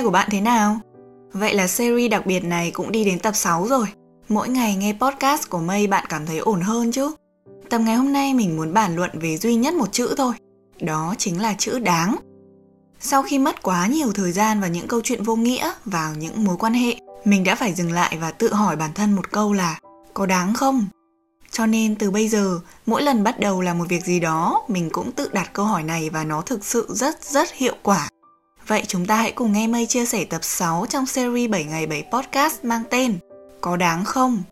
Nay của bạn thế nào? Vậy là series đặc biệt này cũng đi đến tập 6 rồi. Mỗi ngày nghe podcast của Mây bạn cảm thấy ổn hơn chứ? Tập ngày hôm nay mình muốn bàn luận về duy nhất một chữ thôi. Đó chính là chữ đáng. Sau khi mất quá nhiều thời gian vào những câu chuyện vô nghĩa, vào những mối quan hệ, mình đã phải dừng lại và tự hỏi bản thân một câu là có đáng không? Cho nên từ bây giờ, mỗi lần bắt đầu làm một việc gì đó, mình cũng tự đặt câu hỏi này và nó thực sự rất rất hiệu quả. Vậy chúng ta hãy cùng nghe Mây chia sẻ tập 6 trong series 7 ngày 7 podcast mang tên Có đáng không?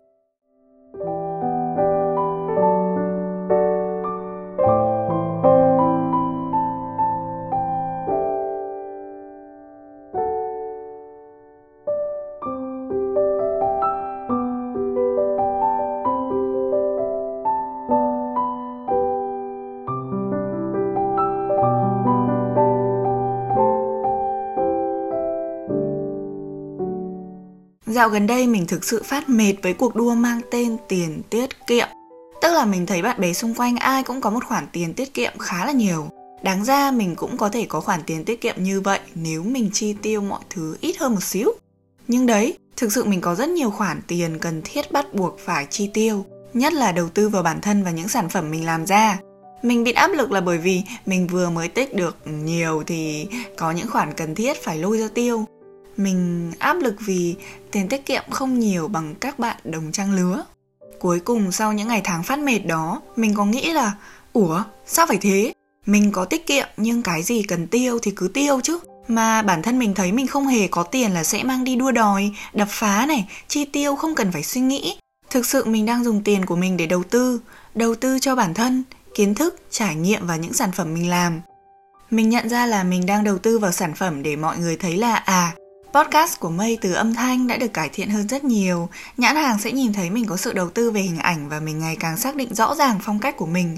Dạo gần đây mình thực sự phát mệt với cuộc đua mang tên tiền tiết kiệm. Tức là mình thấy bạn bè xung quanh ai cũng có một khoản tiền tiết kiệm khá là nhiều. Đáng ra mình cũng có thể có khoản tiền tiết kiệm như vậy nếu mình chi tiêu mọi thứ ít hơn một xíu. Nhưng đấy, thực sự mình có rất nhiều khoản tiền cần thiết bắt buộc phải chi tiêu, nhất là đầu tư vào bản thân và những sản phẩm mình làm ra. Mình bị áp lực là bởi vì mình vừa mới tích được nhiều thì có những khoản cần thiết phải lôi ra tiêu mình áp lực vì tiền tiết kiệm không nhiều bằng các bạn đồng trang lứa. Cuối cùng sau những ngày tháng phát mệt đó, mình có nghĩ là, ủa, sao phải thế? Mình có tiết kiệm nhưng cái gì cần tiêu thì cứ tiêu chứ. Mà bản thân mình thấy mình không hề có tiền là sẽ mang đi đua đòi, đập phá này, chi tiêu không cần phải suy nghĩ. Thực sự mình đang dùng tiền của mình để đầu tư đầu tư cho bản thân, kiến thức, trải nghiệm và những sản phẩm mình làm. Mình nhận ra là mình đang đầu tư vào sản phẩm để mọi người thấy là à Podcast của Mây từ âm thanh đã được cải thiện hơn rất nhiều. Nhãn hàng sẽ nhìn thấy mình có sự đầu tư về hình ảnh và mình ngày càng xác định rõ ràng phong cách của mình.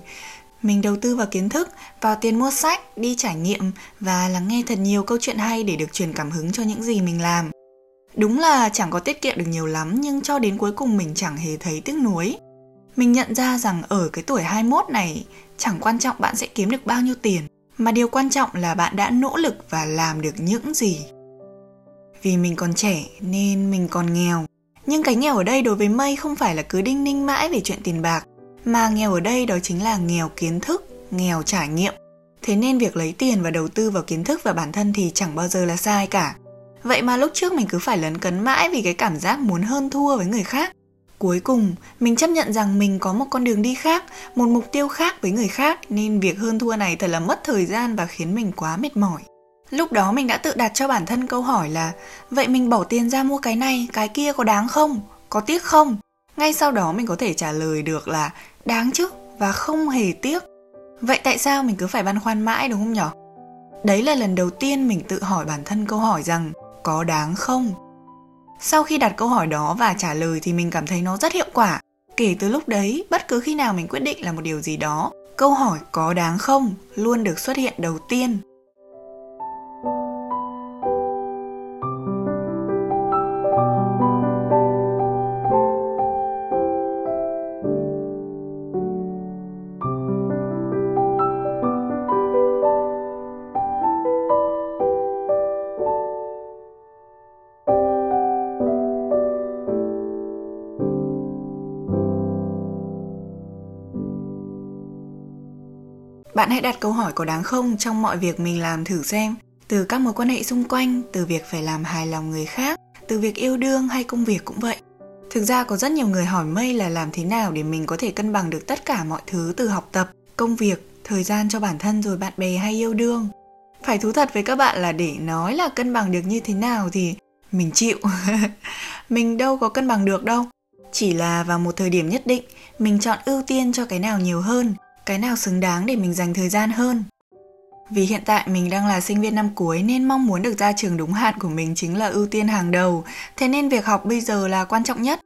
Mình đầu tư vào kiến thức, vào tiền mua sách, đi trải nghiệm và lắng nghe thật nhiều câu chuyện hay để được truyền cảm hứng cho những gì mình làm. Đúng là chẳng có tiết kiệm được nhiều lắm nhưng cho đến cuối cùng mình chẳng hề thấy tiếc nuối. Mình nhận ra rằng ở cái tuổi 21 này chẳng quan trọng bạn sẽ kiếm được bao nhiêu tiền, mà điều quan trọng là bạn đã nỗ lực và làm được những gì vì mình còn trẻ nên mình còn nghèo. Nhưng cái nghèo ở đây đối với mây không phải là cứ đinh ninh mãi về chuyện tiền bạc, mà nghèo ở đây đó chính là nghèo kiến thức, nghèo trải nghiệm. Thế nên việc lấy tiền và đầu tư vào kiến thức và bản thân thì chẳng bao giờ là sai cả. Vậy mà lúc trước mình cứ phải lấn cấn mãi vì cái cảm giác muốn hơn thua với người khác. Cuối cùng, mình chấp nhận rằng mình có một con đường đi khác, một mục tiêu khác với người khác nên việc hơn thua này thật là mất thời gian và khiến mình quá mệt mỏi. Lúc đó mình đã tự đặt cho bản thân câu hỏi là Vậy mình bỏ tiền ra mua cái này, cái kia có đáng không? Có tiếc không? Ngay sau đó mình có thể trả lời được là đáng chứ và không hề tiếc. Vậy tại sao mình cứ phải băn khoăn mãi đúng không nhở? Đấy là lần đầu tiên mình tự hỏi bản thân câu hỏi rằng có đáng không? Sau khi đặt câu hỏi đó và trả lời thì mình cảm thấy nó rất hiệu quả. Kể từ lúc đấy, bất cứ khi nào mình quyết định là một điều gì đó, câu hỏi có đáng không luôn được xuất hiện đầu tiên Bạn hãy đặt câu hỏi có đáng không trong mọi việc mình làm thử xem, từ các mối quan hệ xung quanh, từ việc phải làm hài lòng người khác, từ việc yêu đương hay công việc cũng vậy. Thực ra có rất nhiều người hỏi mây là làm thế nào để mình có thể cân bằng được tất cả mọi thứ từ học tập, công việc, thời gian cho bản thân rồi bạn bè hay yêu đương. phải thú thật với các bạn là để nói là cân bằng được như thế nào thì mình chịu mình đâu có cân bằng được đâu chỉ là vào một thời điểm nhất định mình chọn ưu tiên cho cái nào nhiều hơn cái nào xứng đáng để mình dành thời gian hơn vì hiện tại mình đang là sinh viên năm cuối nên mong muốn được ra trường đúng hạn của mình chính là ưu tiên hàng đầu thế nên việc học bây giờ là quan trọng nhất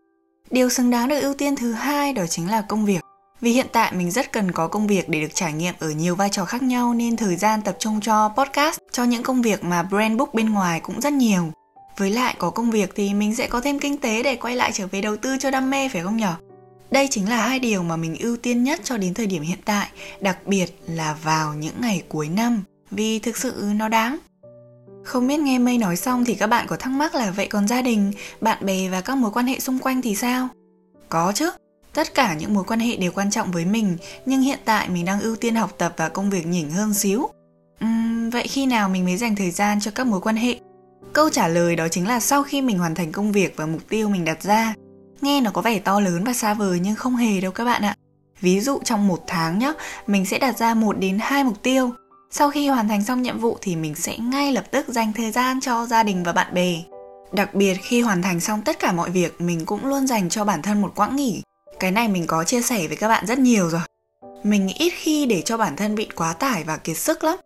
điều xứng đáng được ưu tiên thứ hai đó chính là công việc vì hiện tại mình rất cần có công việc để được trải nghiệm ở nhiều vai trò khác nhau nên thời gian tập trung cho podcast, cho những công việc mà brand book bên ngoài cũng rất nhiều. Với lại có công việc thì mình sẽ có thêm kinh tế để quay lại trở về đầu tư cho đam mê phải không nhở? Đây chính là hai điều mà mình ưu tiên nhất cho đến thời điểm hiện tại, đặc biệt là vào những ngày cuối năm, vì thực sự nó đáng. Không biết nghe mây nói xong thì các bạn có thắc mắc là vậy còn gia đình, bạn bè và các mối quan hệ xung quanh thì sao? Có chứ, tất cả những mối quan hệ đều quan trọng với mình, nhưng hiện tại mình đang ưu tiên học tập và công việc nhỉnh hơn xíu. Uhm, vậy khi nào mình mới dành thời gian cho các mối quan hệ? Câu trả lời đó chính là sau khi mình hoàn thành công việc và mục tiêu mình đặt ra. Nghe nó có vẻ to lớn và xa vời nhưng không hề đâu các bạn ạ. Ví dụ trong một tháng nhé, mình sẽ đặt ra một đến hai mục tiêu. Sau khi hoàn thành xong nhiệm vụ thì mình sẽ ngay lập tức dành thời gian cho gia đình và bạn bè. Đặc biệt khi hoàn thành xong tất cả mọi việc, mình cũng luôn dành cho bản thân một quãng nghỉ. Cái này mình có chia sẻ với các bạn rất nhiều rồi. Mình ít khi để cho bản thân bị quá tải và kiệt sức lắm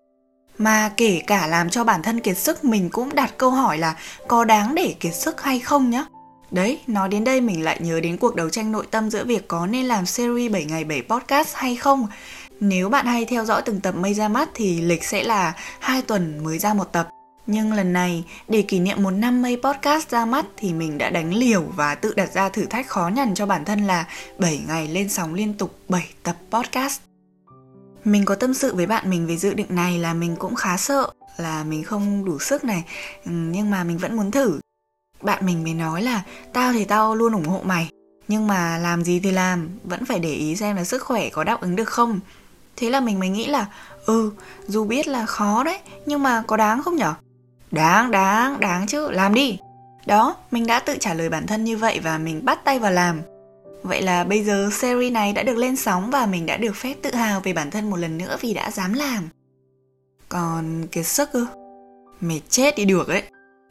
mà kể cả làm cho bản thân kiệt sức mình cũng đặt câu hỏi là có đáng để kiệt sức hay không nhá Đấy, nói đến đây mình lại nhớ đến cuộc đấu tranh nội tâm giữa việc có nên làm series 7 ngày 7 podcast hay không. Nếu bạn hay theo dõi từng tập mây ra mắt thì lịch sẽ là hai tuần mới ra một tập. Nhưng lần này, để kỷ niệm một năm mây podcast ra mắt thì mình đã đánh liều và tự đặt ra thử thách khó nhằn cho bản thân là 7 ngày lên sóng liên tục 7 tập podcast. Mình có tâm sự với bạn mình về dự định này là mình cũng khá sợ là mình không đủ sức này nhưng mà mình vẫn muốn thử bạn mình mới nói là tao thì tao luôn ủng hộ mày, nhưng mà làm gì thì làm, vẫn phải để ý xem là sức khỏe có đáp ứng được không. Thế là mình mới nghĩ là ừ dù biết là khó đấy, nhưng mà có đáng không nhở? Đáng đáng đáng chứ, làm đi. Đó, mình đã tự trả lời bản thân như vậy và mình bắt tay vào làm. Vậy là bây giờ series này đã được lên sóng và mình đã được phép tự hào về bản thân một lần nữa vì đã dám làm. Còn kiệt sức ư mệt chết đi được ấy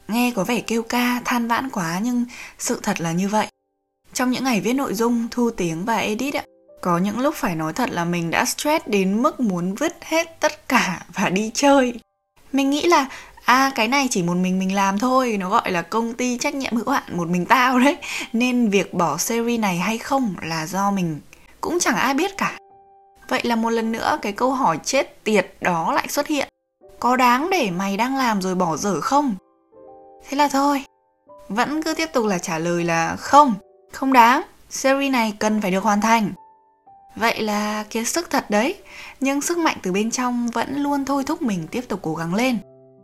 nghe có vẻ kêu ca, than vãn quá nhưng sự thật là như vậy. Trong những ngày viết nội dung, thu tiếng và edit ạ, có những lúc phải nói thật là mình đã stress đến mức muốn vứt hết tất cả và đi chơi. Mình nghĩ là à cái này chỉ một mình mình làm thôi, nó gọi là công ty trách nhiệm hữu hạn một mình tao đấy. Nên việc bỏ series này hay không là do mình, cũng chẳng ai biết cả. Vậy là một lần nữa cái câu hỏi chết tiệt đó lại xuất hiện. Có đáng để mày đang làm rồi bỏ dở không? Thế là thôi. Vẫn cứ tiếp tục là trả lời là không. Không đáng. Series này cần phải được hoàn thành. Vậy là kiệt sức thật đấy. Nhưng sức mạnh từ bên trong vẫn luôn thôi thúc mình tiếp tục cố gắng lên.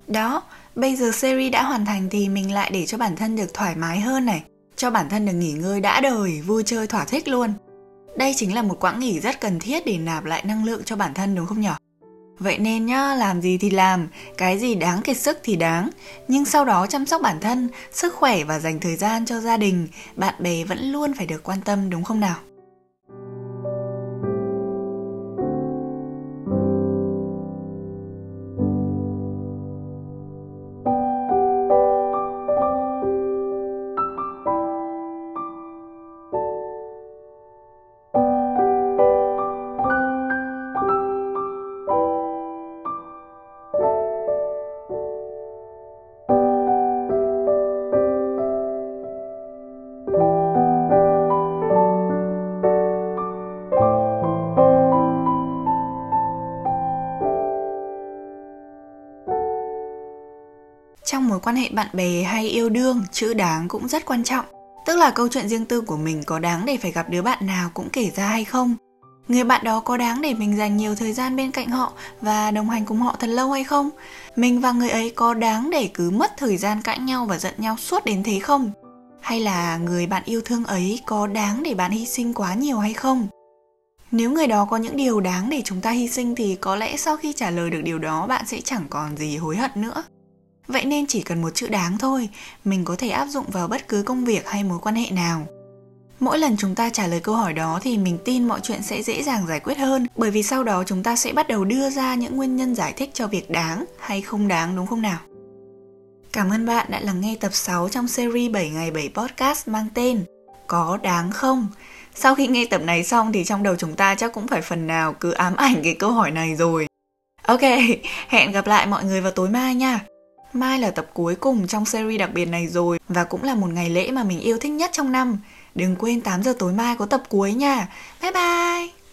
Đó, bây giờ series đã hoàn thành thì mình lại để cho bản thân được thoải mái hơn này. Cho bản thân được nghỉ ngơi đã đời, vui chơi thỏa thích luôn. Đây chính là một quãng nghỉ rất cần thiết để nạp lại năng lượng cho bản thân đúng không nhỉ Vậy nên nhá, làm gì thì làm, cái gì đáng kiệt sức thì đáng, nhưng sau đó chăm sóc bản thân, sức khỏe và dành thời gian cho gia đình, bạn bè vẫn luôn phải được quan tâm đúng không nào? Quan hệ bạn bè hay yêu đương, chữ đáng cũng rất quan trọng. Tức là câu chuyện riêng tư của mình có đáng để phải gặp đứa bạn nào cũng kể ra hay không? Người bạn đó có đáng để mình dành nhiều thời gian bên cạnh họ và đồng hành cùng họ thật lâu hay không? Mình và người ấy có đáng để cứ mất thời gian cãi nhau và giận nhau suốt đến thế không? Hay là người bạn yêu thương ấy có đáng để bạn hy sinh quá nhiều hay không? Nếu người đó có những điều đáng để chúng ta hy sinh thì có lẽ sau khi trả lời được điều đó bạn sẽ chẳng còn gì hối hận nữa. Vậy nên chỉ cần một chữ đáng thôi, mình có thể áp dụng vào bất cứ công việc hay mối quan hệ nào. mỗi lần chúng ta trả lời câu hỏi đó thì mình tin mọi chuyện sẽ dễ dàng giải quyết hơn bởi vì sau đó chúng ta sẽ bắt đầu đưa ra những nguyên nhân giải thích cho việc đáng hay không đáng đúng không nào Cảm ơn bạn đã lắng nghe tập 6 trong series 7 ngày 7 podcast mang tên Có đáng không? Sau khi nghe tập này xong thì trong đầu chúng ta chắc cũng phải phần nào cứ ám ảnh cái câu hỏi này rồi. Ok, hẹn gặp lại mọi người vào tối mai nha. Mai là tập cuối cùng trong series đặc biệt này rồi và cũng là một ngày lễ mà mình yêu thích nhất trong năm. Đừng quên 8 giờ tối mai có tập cuối nha. Bye bye!